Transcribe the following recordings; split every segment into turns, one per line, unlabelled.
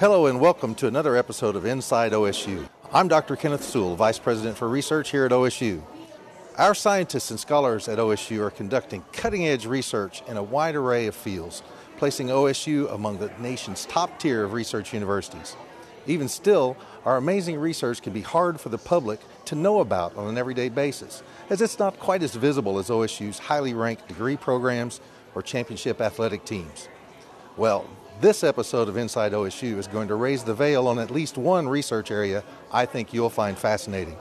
Hello and welcome to another episode of Inside OSU. I'm Dr. Kenneth Sewell, Vice President for Research here at OSU. Our scientists and scholars at OSU are conducting cutting edge research in a wide array of fields, placing OSU among the nation's top tier of research universities. Even still, our amazing research can be hard for the public to know about on an everyday basis, as it's not quite as visible as OSU's highly ranked degree programs or championship athletic teams. Well, this episode of Inside OSU is going to raise the veil on at least one research area I think you'll find fascinating.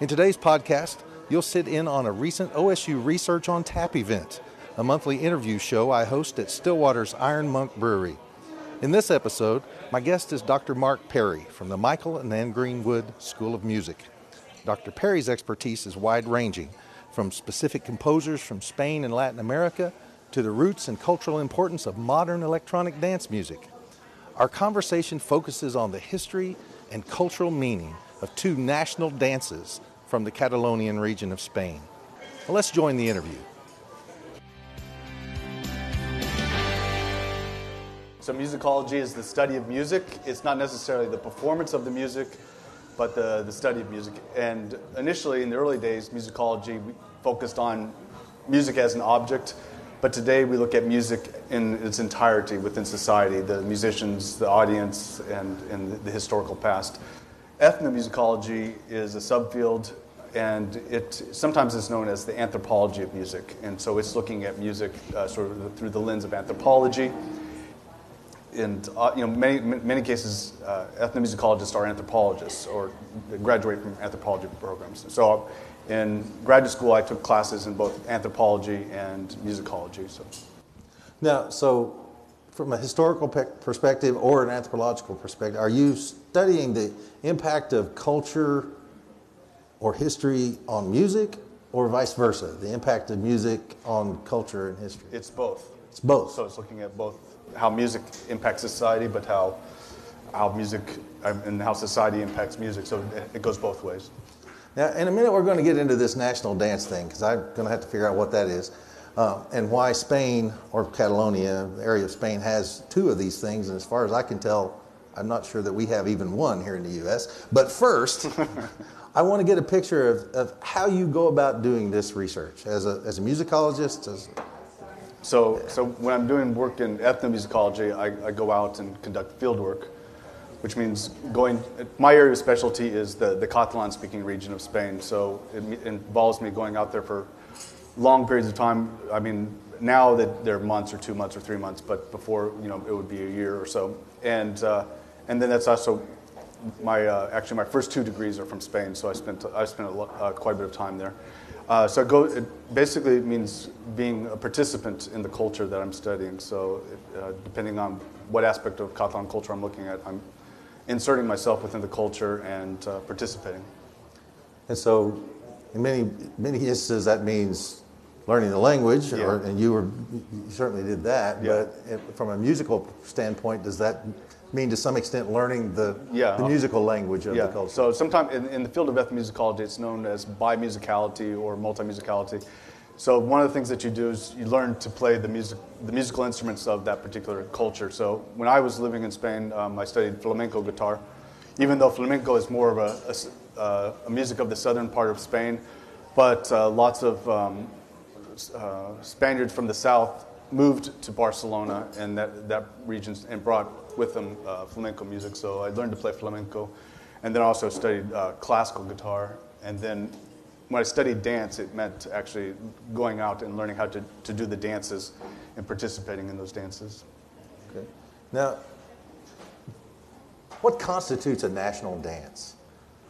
In today's podcast, you'll sit in on a recent OSU Research on Tap event, a monthly interview show I host at Stillwater's Iron Monk Brewery. In this episode, my guest is Dr. Mark Perry from the Michael and Ann Greenwood School of Music. Dr. Perry's expertise is wide ranging, from specific composers from Spain and Latin America to the roots and cultural importance of modern electronic dance music. Our conversation focuses on the history and cultural meaning of two national dances from the Catalonian region of Spain. Well, let's join the interview.
So, musicology is the study of music. It's not necessarily the performance of the music, but the, the study of music. And initially, in the early days, musicology focused on music as an object but today we look at music in its entirety within society the musicians, the audience, and, and the historical past. Ethnomusicology is a subfield, and it sometimes is known as the anthropology of music. And so it's looking at music uh, sort of through the lens of anthropology. And uh, you know, many many cases, uh, ethnomusicologists are anthropologists or graduate from anthropology programs. So in graduate school, I took classes in both anthropology and musicology. So,
now, so from a historical pe- perspective or an anthropological perspective, are you studying the impact of culture or history on music, or vice versa, the impact of music on culture and history?
It's both.
It's both.
So it's looking at both how music impacts society, but how how music um, and how society impacts music. So it goes both ways.
Now, in a minute, we're going to get into this national dance thing because I'm going to have to figure out what that is uh, and why Spain or Catalonia, the area of Spain, has two of these things. And as far as I can tell, I'm not sure that we have even one here in the U.S. But first, I want to get a picture of, of how you go about doing this research as a, as a musicologist. As,
so, so when I'm doing work in ethnomusicology, I, I go out and conduct field work which means going. My area of specialty is the, the Catalan speaking region of Spain, so it, involves me going out there for long periods of time. I mean, now that they're months or two months or three months, but before, you know, it would be a year or so. And, uh, and then that's also my, uh, actually, my first two degrees are from Spain, so I spent, I spent a, uh, quite a bit of time there. Uh, so go, it basically means being a participant in the culture that I'm studying. So it, uh, depending on what aspect of Catalan culture I'm looking at, I'm inserting myself within the culture and uh, participating.
And so, in many many instances, that means learning the language, yeah. or, and you were you certainly did that. Yeah. But from a musical standpoint, does that mean to some extent learning the, yeah. the musical language of
yeah.
the culture?
So sometimes in, in, the field of ethnomusicology, it's known as bimusicality or multimusicality. So one of the things that you do is you learn to play the music, the musical instruments of that particular culture. So when I was living in Spain, um, I studied flamenco guitar. Even though flamenco is more of a, a, uh, a music of the southern part of Spain, but uh, lots of um, uh, Spaniards from the south moved to Barcelona and that, that region and brought with them uh, flamenco music. So I learned to play flamenco, and then also studied uh, classical guitar, and then when I studied dance, it meant actually going out and learning how to, to do the dances and participating in those dances.
Okay. Now, what constitutes a national dance?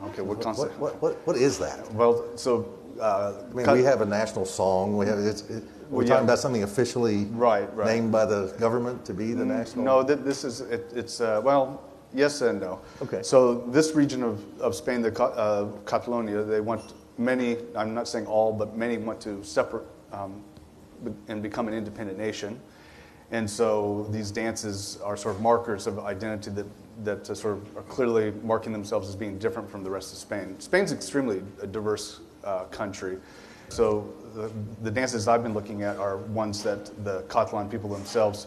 Okay, what,
constitutes? What, what, what, what is that?
Well, so.
Uh, I mean, we have a national song. We have, it's, it, we're well, talking yeah. about something officially
right, right.
named by the government to be the national.
No, this is it, it's uh, well, yes and no.
Okay.
So this region of, of Spain, the uh, Catalonia, they want many, I'm not saying all, but many want to separate um, and become an independent nation. And so these dances are sort of markers of identity that, that uh, sort of are clearly marking themselves as being different from the rest of Spain. Spain's extremely a diverse uh, country. So the, the, dances I've been looking at are ones that the Catalan people themselves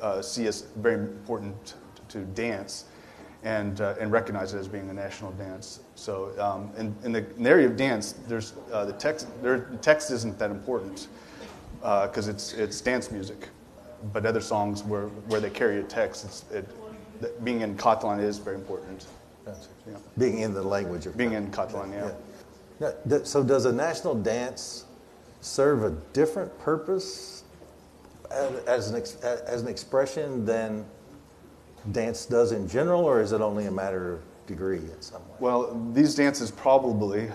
uh, see as very important to dance and, uh, and recognize it as being a national dance. So um, in, in, the, in, the, area of dance, there's, uh, the, text, there, the text isn't that important because uh, it's, it's dance music. But other songs where, where they carry a text, it's, it, being in Catalan is very important.
Yeah. Being in the language of
Being in Catalan, yeah.
yeah. Now, so does a national dance serve a different purpose as an, as an expression than dance does in general, or is it only a matter of degree in some way?
Well, these dances probably,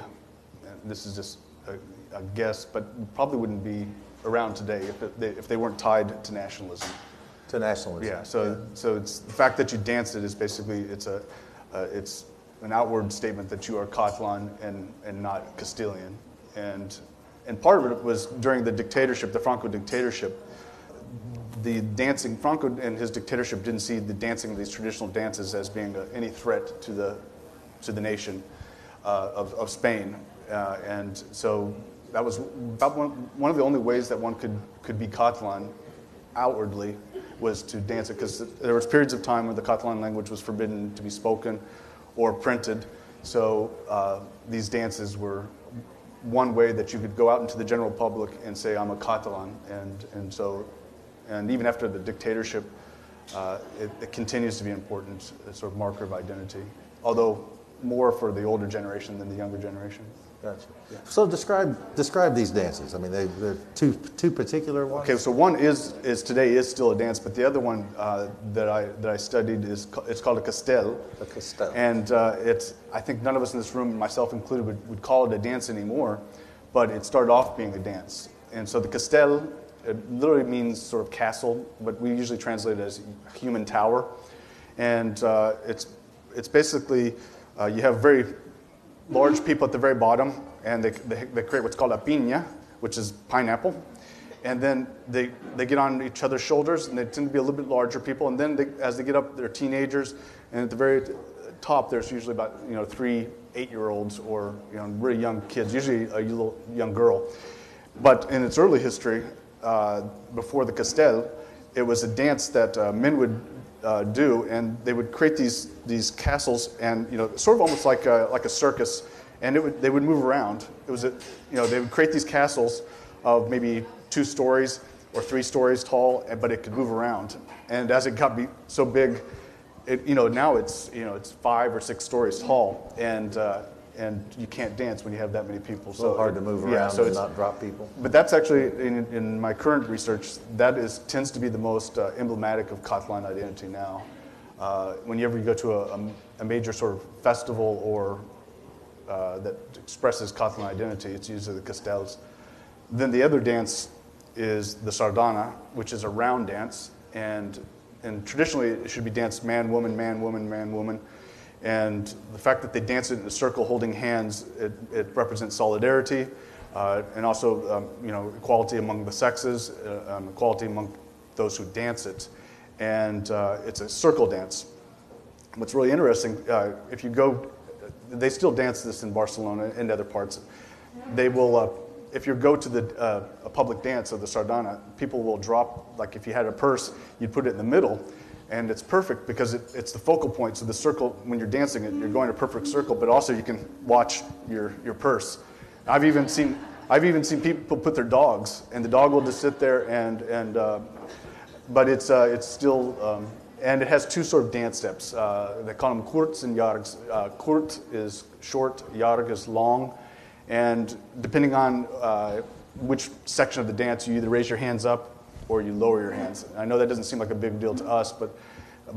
this is just a, a guess, but probably wouldn't be around today if, they, if they weren't tied to nationalism.
To nationalism.
Yeah. So, yeah. so it's the fact that you dance it is basically it's a, uh, it's an outward statement that you are Catalan and, and not Castilian, and and part of it was during the dictatorship, the Franco dictatorship the dancing, Franco and his dictatorship didn't see the dancing of these traditional dances as being a, any threat to the, to the nation uh, of, of Spain. Uh, and so that was about one, one of the only ways that one could, could be Catalan outwardly was to dance it, because there was periods of time where the Catalan language was forbidden to be spoken or printed. So uh, these dances were one way that you could go out into the general public and say, I'm a Catalan. And, and so and even after the dictatorship, uh, it, it, continues to be an important uh, sort of marker of identity, although more for the older generation than the younger generation.
Gotcha. Yeah. So describe describe these dances. I mean, they, they're two two particular ones.
Okay, so one is is today is still a dance, but the other one uh, that I that I studied is it's called a castell.
A castell.
And uh, it's I think none of us in this room, myself included, would, would call it a dance anymore, but it started off being a dance. And so the castell it literally means sort of castle, but we usually translate it as human tower. And uh, it's, it's basically, uh, you have very large people at the very bottom, and they, they, they, create what's called a pinya, which is pineapple. And then they, they get on each other's shoulders, and they tend to be a little bit larger people. And then they, as they get up, they're teenagers, and at the very top, there's usually about you know three eight-year-olds or you know really young kids, usually a little young girl. But in its early history, uh, before the Castell, it was a dance that uh, men would uh, do, and they would create these these castles, and you know, sort of almost like a, like a circus, and it would, they would move around. It was a, you know, they would create these castles of maybe two stories or three stories tall, but it could move around. And as it got be so big, it, you know, now it's you know it's five or six stories tall, and uh, and you can't dance when you have that many people.
So hard to move around yeah, so and not drop people.
But that's actually in, in, my current research that is tends to be the most uh, emblematic of Catalan identity now. Uh, whenever you go to a, a, major sort of festival or uh, that expresses Catalan identity, it's usually the castells. Then the other dance is the sardana, which is a round dance, and and traditionally it should be danced man, woman, man, woman, man, woman. And the fact that they dance it in a circle holding hands, it, it represents solidarity uh, and also um, you know, equality among the sexes, uh, um, equality among those who dance it. And uh, it's a circle dance. What's really interesting, uh, if you go, they still dance this in Barcelona and other parts. They will, uh, if you go to the, uh, a public dance of the Sardana, people will drop, like if you had a purse, you'd put it in the middle and it's perfect because it, it's the focal point. So the circle, when you're dancing it, you're going a perfect circle, but also you can watch your, your purse. I've even seen I've even seen people put their dogs, and the dog will just sit there and and. Uh, but it's uh, it's still um, and it has two sort of dance steps. Uh, they call them curts and llargs. Uh, curt is short, llarg is long, and depending on uh, which section of the dance, you either raise your hands up or you lower your hands. I know that doesn't seem like a big deal to us, but,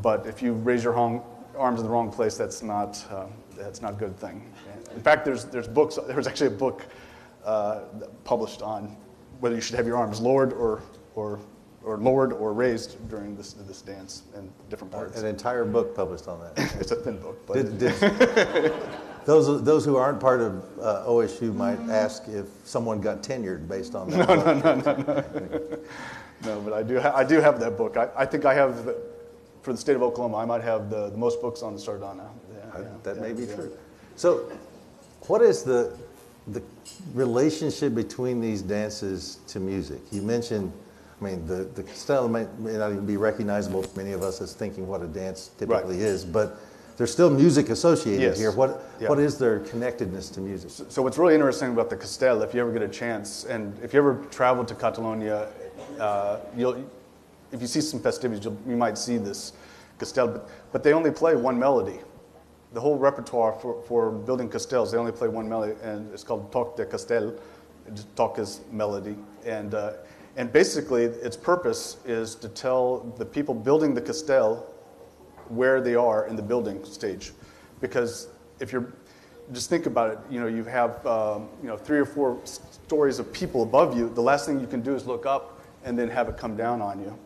but if you raise your home, arms in the wrong place, that's not, uh, that's not a good thing. In fact, there's, there's books, there was actually a book uh, published on whether you should have your arms lowered or, or, or lowered or raised during this, this dance in different parts.
An entire book published on that.
it's a thin book. But did, did,
those, those who aren't part of uh, OSU might ask if someone got tenured based on that.
No, no, no, no, no. No, but I do, ha- I do have that book. I, I think I have, for the state of Oklahoma, I might have the, the most books on the Sardana.
Yeah, yeah, that yeah, may be true. So, what is the, the relationship between these dances to music? You mentioned I mean, the, the Castell may, may not even be recognizable to many of us as thinking what a dance typically is, but there's still music associated
Yes.
here. What,
Yeah.
what is their connectedness to music?
So what's really interesting about the Castell, if you ever get a chance, and if you ever travel to Catalonia, uh, you'll, if you see some festivities, you might see this Castell, but, but they only play one melody. The whole repertoire for, for building Castells, they only play one melody, and it's called Toc de Castell. Toc is melody, and uh, and basically its purpose is to tell the people building the Castell where they are in the building stage. Because if you're, just think about it, you know, you have, um, you know, three or four stories of people above you. The last thing you can do is look up and then have it come down on you.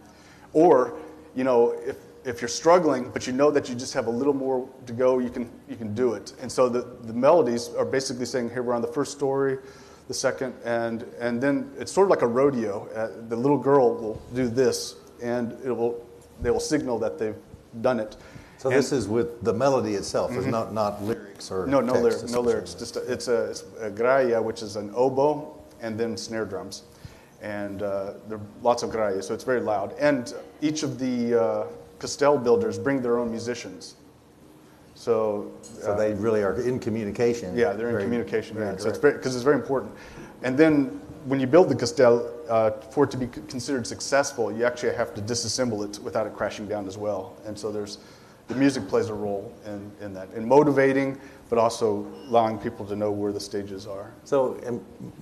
Or, you know, if, if you're struggling, but you know that you just have a little more to go, you can, you can do it. And so the, the melodies are basically saying, here we're on the first story, the second, and, and then it's sort of like a rodeo. Uh, the little girl will do this, and it will, they will signal that they've done it.
So
And-
this is with the melody itself, it's not, not lyrics or
no, no
text
lyrics. No lyrics. Just a, it's a, it's a gralla, which is an oboe, and then snare drums, and uh, there are lots of grallas, so it's very loud. And each of the uh, Castell builders bring their own musicians. So,
So they really are in communication.
yeah, they're in
very-
communication.
very
yeah. So it's very because it's very important. And then when you build the Castell, uh, for it to be considered successful, you actually have to disassemble it without it crashing down as well. And so there's the music plays a role in, in that, in motivating, but also allowing people to know where the stages are.
So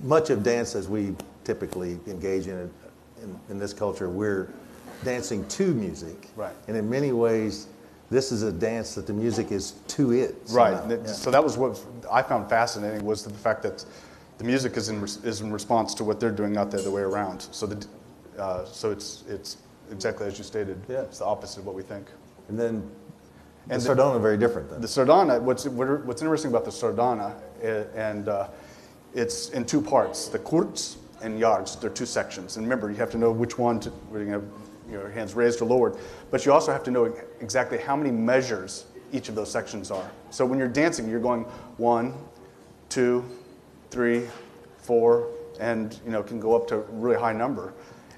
much of dance as we typically engage in, it, in in this culture, we're dancing to music.
Right.
And in many ways, this is a dance that the music is to it.
Right.
somehow.
It-
Yeah.
So that was what I found fascinating was the fact that the music is in, is in response to what they're doing, not the other way around. So, the, uh, so it's, it's exactly as you stated.
Yeah.
It's the opposite of what we think.
And then the
And the-
Sardana very different then.
The sardana, what's, what- what's interesting about the sardana, eh, and uh, it's in two parts, the curts and llargs. They're two sections. And remember, you have to know which one, to, you have your hands raised or lowered. But you also have to know exactly how many measures each of those sections are. So when you're dancing, you're going one, two, three, four, and you know, can go up to a really high number.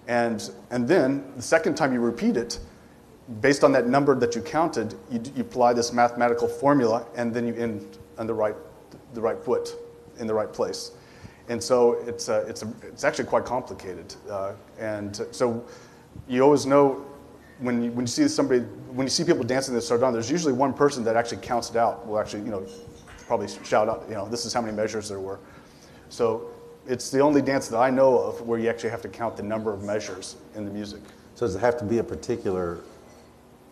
And, and then the second time you repeat it, based on that number that you counted, you, you apply this mathematical formula, and then you end on the right, the right foot in the right place. And so it's, uh, it's, a, it's actually quite complicated. Uh, and so you always know when you, when you see somebody, when you see people dancing the sardana, there's usually one person that actually counts it out. Will actually, you know, probably shout out, you know, this is how many measures there were. So it's the only dance that I know of where you actually have to count the number of measures in the music.
So does it have to be a particular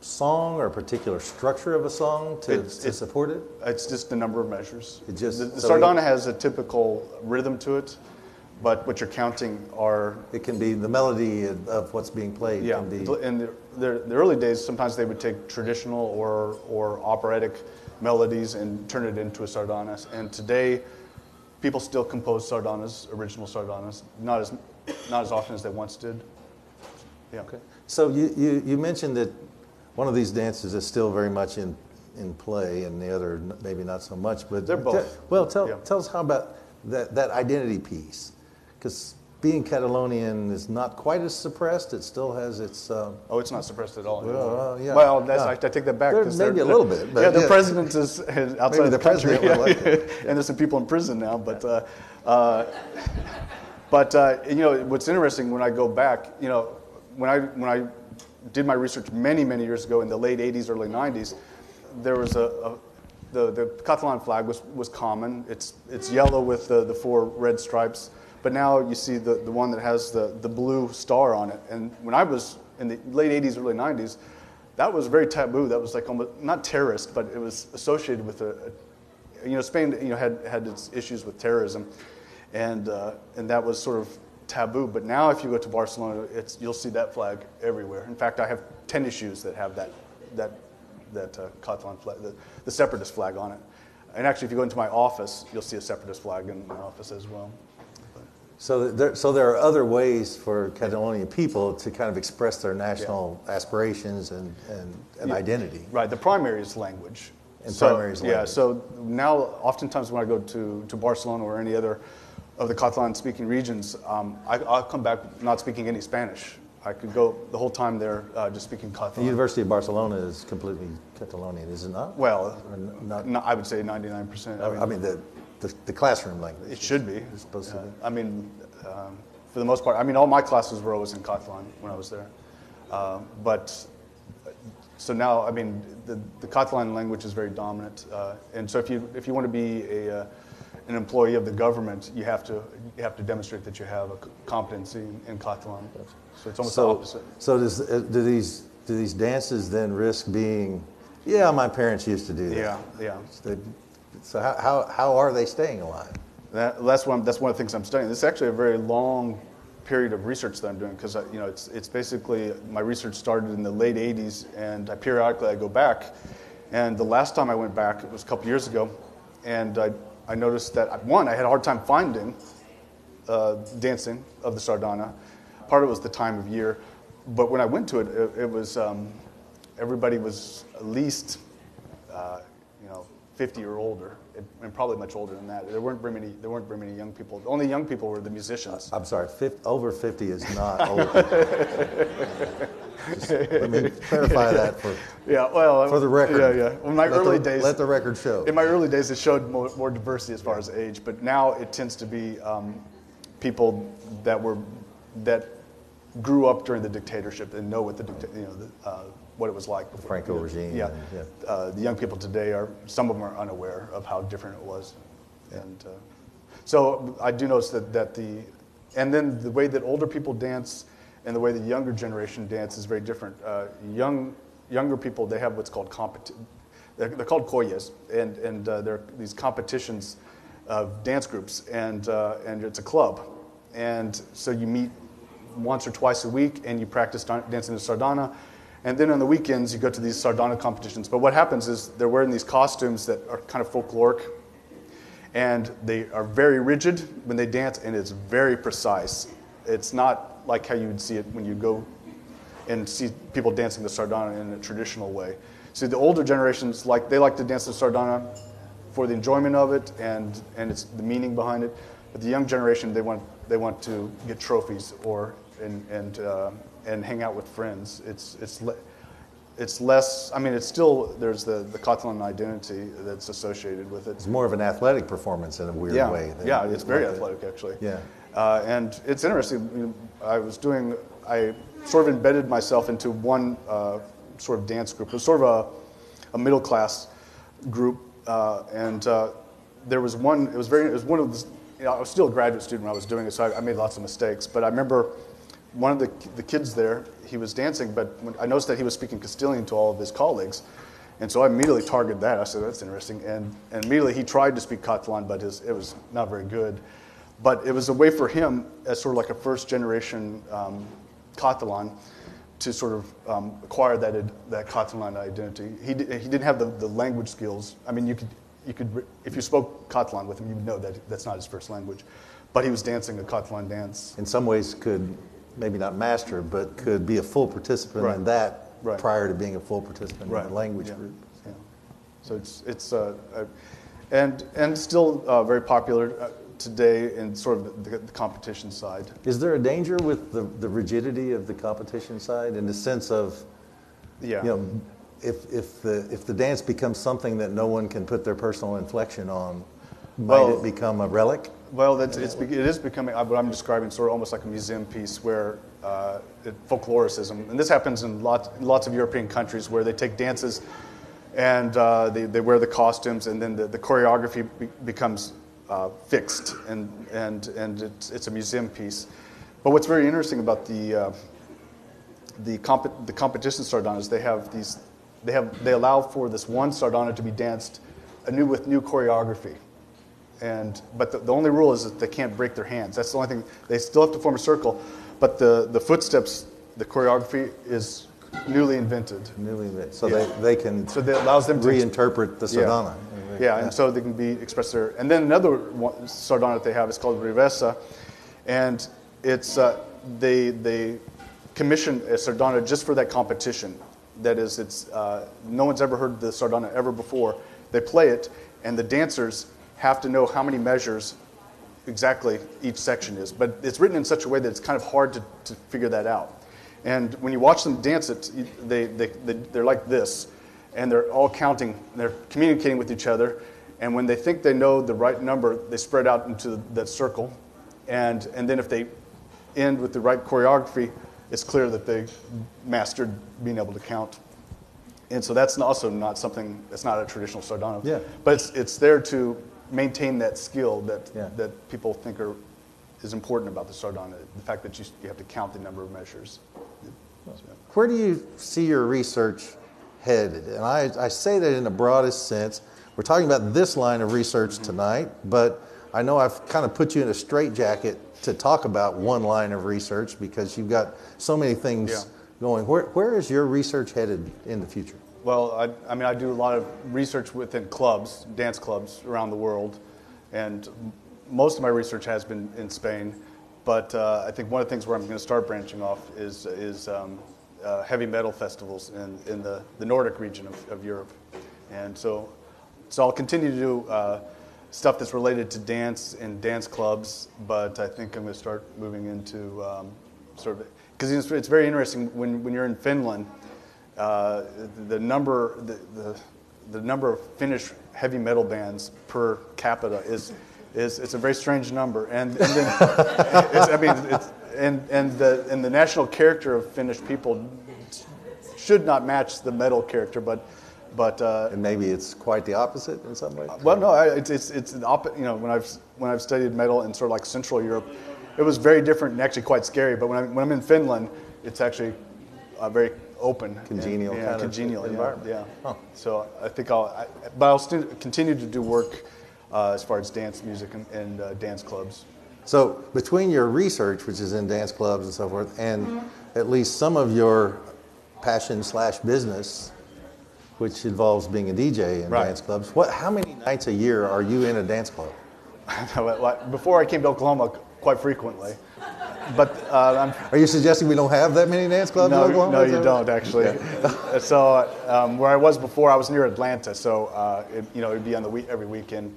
song or a particular structure of a song to,
It's-
to
it's-
support it?
It's just the number of measures.
It just-
the, the
so
sardana has a typical rhythm to it, but what you're counting are
It can be the melody of, of what's being played.
yeah.
Can be,
In the, the, the early days, sometimes they would take traditional or or operatic melodies and turn it into a sardana. And today, people still compose sardanas, original sardanas, not as not as often as they once did. Yeah.
Okay. So you, you, you mentioned that one of these dances is still very much in, in play and the other maybe not so much. But
They're both.
te- well, tell,
Yeah.
tell us how about that, that identity piece. Because being Catalonian is not quite as suppressed. It still has its... Uh,
Oh, it's not suppressed at all.
Well, uh, yeah.
Well, that's. I, I take that back.
Maybe
they're-
a little bit, but
yeah, the
yeah.
president is outside the,
the
country, yeah.
like
and there's some people in prison now. But uh, uh, but uh, you know what's interesting when I go back, you know, when I when I did my research many many years ago in the late '80s, early '90s, there was a, a the the Catalan flag was was common. It's it's yellow with the the four red stripes. But now you see the, the one that has the, the blue star on it. And when I was in the late 80s, early 90s, that was very taboo. That was like almost, not terrorist, but it was associated with a, a you know, Spain you know, had, had its issues with terrorism. And, uh, and that was sort of taboo. But now if you go to Barcelona, it's, you'll see that flag everywhere. In fact, I have tennis shoes that have that, that, that uh, Catalan flag, the, the separatist flag on it. And actually, if you go into my office, you'll see a separatist flag in my office as well.
so, there, so there are other ways for Catalonian people to kind of express their national aspirations and, and, and
Yeah.
identity.
Right. The primary is language.
And
so,
primary is language. Yeah.
So now, oftentimes when I go to, to Barcelona or any other of the Catalan-speaking regions, um, I, I'll come back not speaking any Spanish. I could go the whole time there uh, just speaking Catalan.
The University of Barcelona is completely Catalonian, is it not?
Well,
not-
no, I would say 99%.
I mean, the, the, the classroom language.
It should be.
It's supposed to be.
I mean, um, for the most part, I mean, all my classes were always in Catalan when I was there. Uh, but so now, I mean, the, the Catalan language is very dominant. Uh, and so if you, if you want to be a, uh, an employee of the government, you have to, you have to demonstrate that you have a competency in, in Catalan. So it's almost the
So,
opposite.
so does, uh, do these do these dances then risk being? Yeah, my parents used to do that.
Yeah, yeah.
So, so how, how, how are they staying alive?
That, that's, one, that's one of the things I'm studying. This is actually a very long period of research that I'm doing because you know it's, it's basically my research started in the late 80s and I periodically I go back and the last time I went back it was a couple years ago and I, I noticed that one I had a hard time finding uh, dancing of the sardana. Part of it was the time of year, but when I went to it, it, it was um, everybody was at least uh, you know 50 or older, and- probably much older than that. There weren't very many. There weren't very many young people. The only young people were the musicians.
I'm sorry, 50, over 50 is not old. Just let me clarify that for,
Yeah, well,
for the record.
Yeah, yeah. Well, in my
Let
early
the,
days,
Let the record show.
in my early days, it showed more, more diversity as far as age, but now it tends to be um, people that were that grew up during the dictatorship and know what the you know the, uh, what it was like before.
Franco
you know,
regime
Yeah,
and- yeah.
Uh, the young people today are some of them are unaware of how different it was, and uh, so I do notice that that the and then the way that older people dance and the way the younger generation dance is very different. Uh, young younger people they have what's called competi- they're, they're called colles, and and uh, they're these competitions of dance groups, and uh, and it's a club, and so you meet once or twice a week, and you practice dancing the sardana. And then on the weekends, you go to these sardana competitions. But what happens is they're wearing these costumes that are kind of folkloric, and they are very rigid when they dance, and it's very precise. It's not like how you would see it when you go and see people dancing the sardana in a traditional way. See, the older generations like they like to dance the sardana for the enjoyment of it and and it's the meaning behind it. But the young generation they want they want to get trophies or and and uh, and hang out with friends. It's it's le- it's less. I mean, it's still there's the the Catalan identity that's associated with it.
It's more of an athletic performance in a weird
Yeah,
way. than-
yeah, it's very
like
athletic actually.
Yeah.
Uh, and it's interesting. I was doing, I sort of embedded myself into one uh, sort of dance group. It was sort of a, a middle class group, uh, and uh, there was one. It was very. It was one of the. You know, I was still a graduate student when I was doing it, so I, I made lots of mistakes. But I remember one of the the kids there. He was dancing, but when I noticed that he was speaking Castilian to all of his colleagues. And so I immediately targeted that. I said, that's interesting. And, and immediately he tried to speak Catalan, but his, it was not very good. But it was a way for him, as sort of like a first generation um, Catalan, to sort of um, acquire that, that Catalan identity. He, he didn't have the, the language skills. I mean, you could, you could, if you spoke Catalan with him, you would know that that's not his first language. But he was dancing a Catalan dance.
in some ways could maybe not master, but could be a full participant
Right.
in that
Right.
prior to being a full participant in the language
yeah.
group.
Yeah. So it's, it's uh, uh, and, and still uh, very popular uh, today in sort of the, the competition side.
Is there a danger with the, the rigidity of the competition side in the sense of,
Yeah.
you know, if, if, the, if the dance becomes something that no one can put their personal inflection on, might
Well-
it become a relic?
Well, that's, it's, it is becoming uh, what I'm describing, sort of almost like a museum piece where uh, it, folkloricism, and this happens in lots, lots of European countries where they take dances and uh, they, they wear the costumes, and then the, the choreography be, becomes uh, fixed, and, and, and it's, it's a museum piece. But what's very interesting about the, uh, the, comp- the competition sardanas, they have these, they, have, they allow for this one sardana to be danced anew with new choreography. And, but the, the only rule is that they can't break their hands. That's the only thing. They still have to form a circle, but the, the footsteps, the choreography is newly invented.
Newly invented. So
Yeah.
they, they can
So that allows them to
reinterpret the sardana.
Yeah, yeah, and so they can be expressed there. And then another one, sardana that they have is called revessa, and it's uh, they they commission a sardana just for that competition. That is, it's uh, no one's ever heard the sardana ever before. They play it, and the dancers have to know how many measures exactly each section is. But it's written in such a way that it's kind of hard to, to figure that out. And when you watch them dance it, they, they, they, they're like this, and they're all counting, they're communicating with each other. And when they think they know the right number, they spread out into that circle. And, and then if they end with the right choreography, it's clear that they mastered being able to count. And so that's also not something, that's not a traditional sardana.
Yeah.
But it's, it's there to maintain that skill that,
Yeah.
that people think are, is important about the sardana, the fact that you, you have to count the number of measures.
Where do you see your research headed? And I, I say that in the broadest sense. We're talking about this line of research tonight, but I know I've kind of put you in a straitjacket to talk about one line of research because you've got so many things
Yeah.
going. Where, where is your research headed in the future?
Well, I, I mean, I do a lot of research within clubs, dance clubs around the world, and most of my research has been in Spain. But uh, I think one of the things where I'm going to start branching off is, is um, uh, heavy metal festivals in, in the, the Nordic region of, of Europe. And so, so I'll continue to do uh, stuff that's related to dance and dance clubs, but I think I'm going to start moving into um, sort of, because it's, it's very interesting when, when you're in Finland uh, the number the, the, the number of Finnish heavy metal bands per capita is is it's a very strange number. And, and then it's, I mean and and the and the national character of Finnish people should not match the metal character but but uh,
And maybe it's quite the opposite in some ways?
well, no, it's it's it's an op- You know, when I've when I've studied metal in sort of like Central Europe, it was very different and actually quite scary. But when I'm when I'm in Finland, it's actually uh, very open, and-
Congenial
yeah,
kind
congenial yeah,
environment.
Yeah.
Huh.
So I think I'll, I, but I'll still continue to do work uh, as far as dance music and, and uh, dance clubs.
So between your research, which is in dance clubs and so forth, and at least some of your passion slash business, which involves being a DJ in
Right.
dance clubs, what? How many nights a year are you in a dance club?
Before I came to Oklahoma, quite frequently. But uh, I'm
Are you suggesting we don't have that many dance clubs
No,
in Oklahoma?
no,
Is
you don't actually. so um, where I was before, I was near Atlanta, so uh, it, you know it'd be on the week every weekend.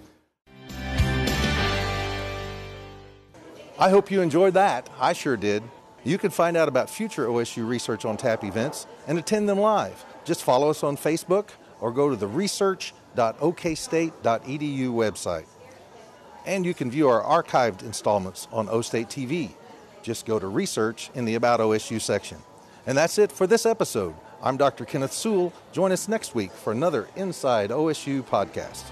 I hope you enjoyed that. I sure did. You can find out about future OSU Research on Tap events and attend them live. Just follow us on Facebook or go to the research.okstate.edu website. And you can view our archived installments on OState TV. Just go to Research in the About OSU section. And that's it for this episode. I'm Dr. Kenneth Sewell. Join us next week for another Inside OSU podcast.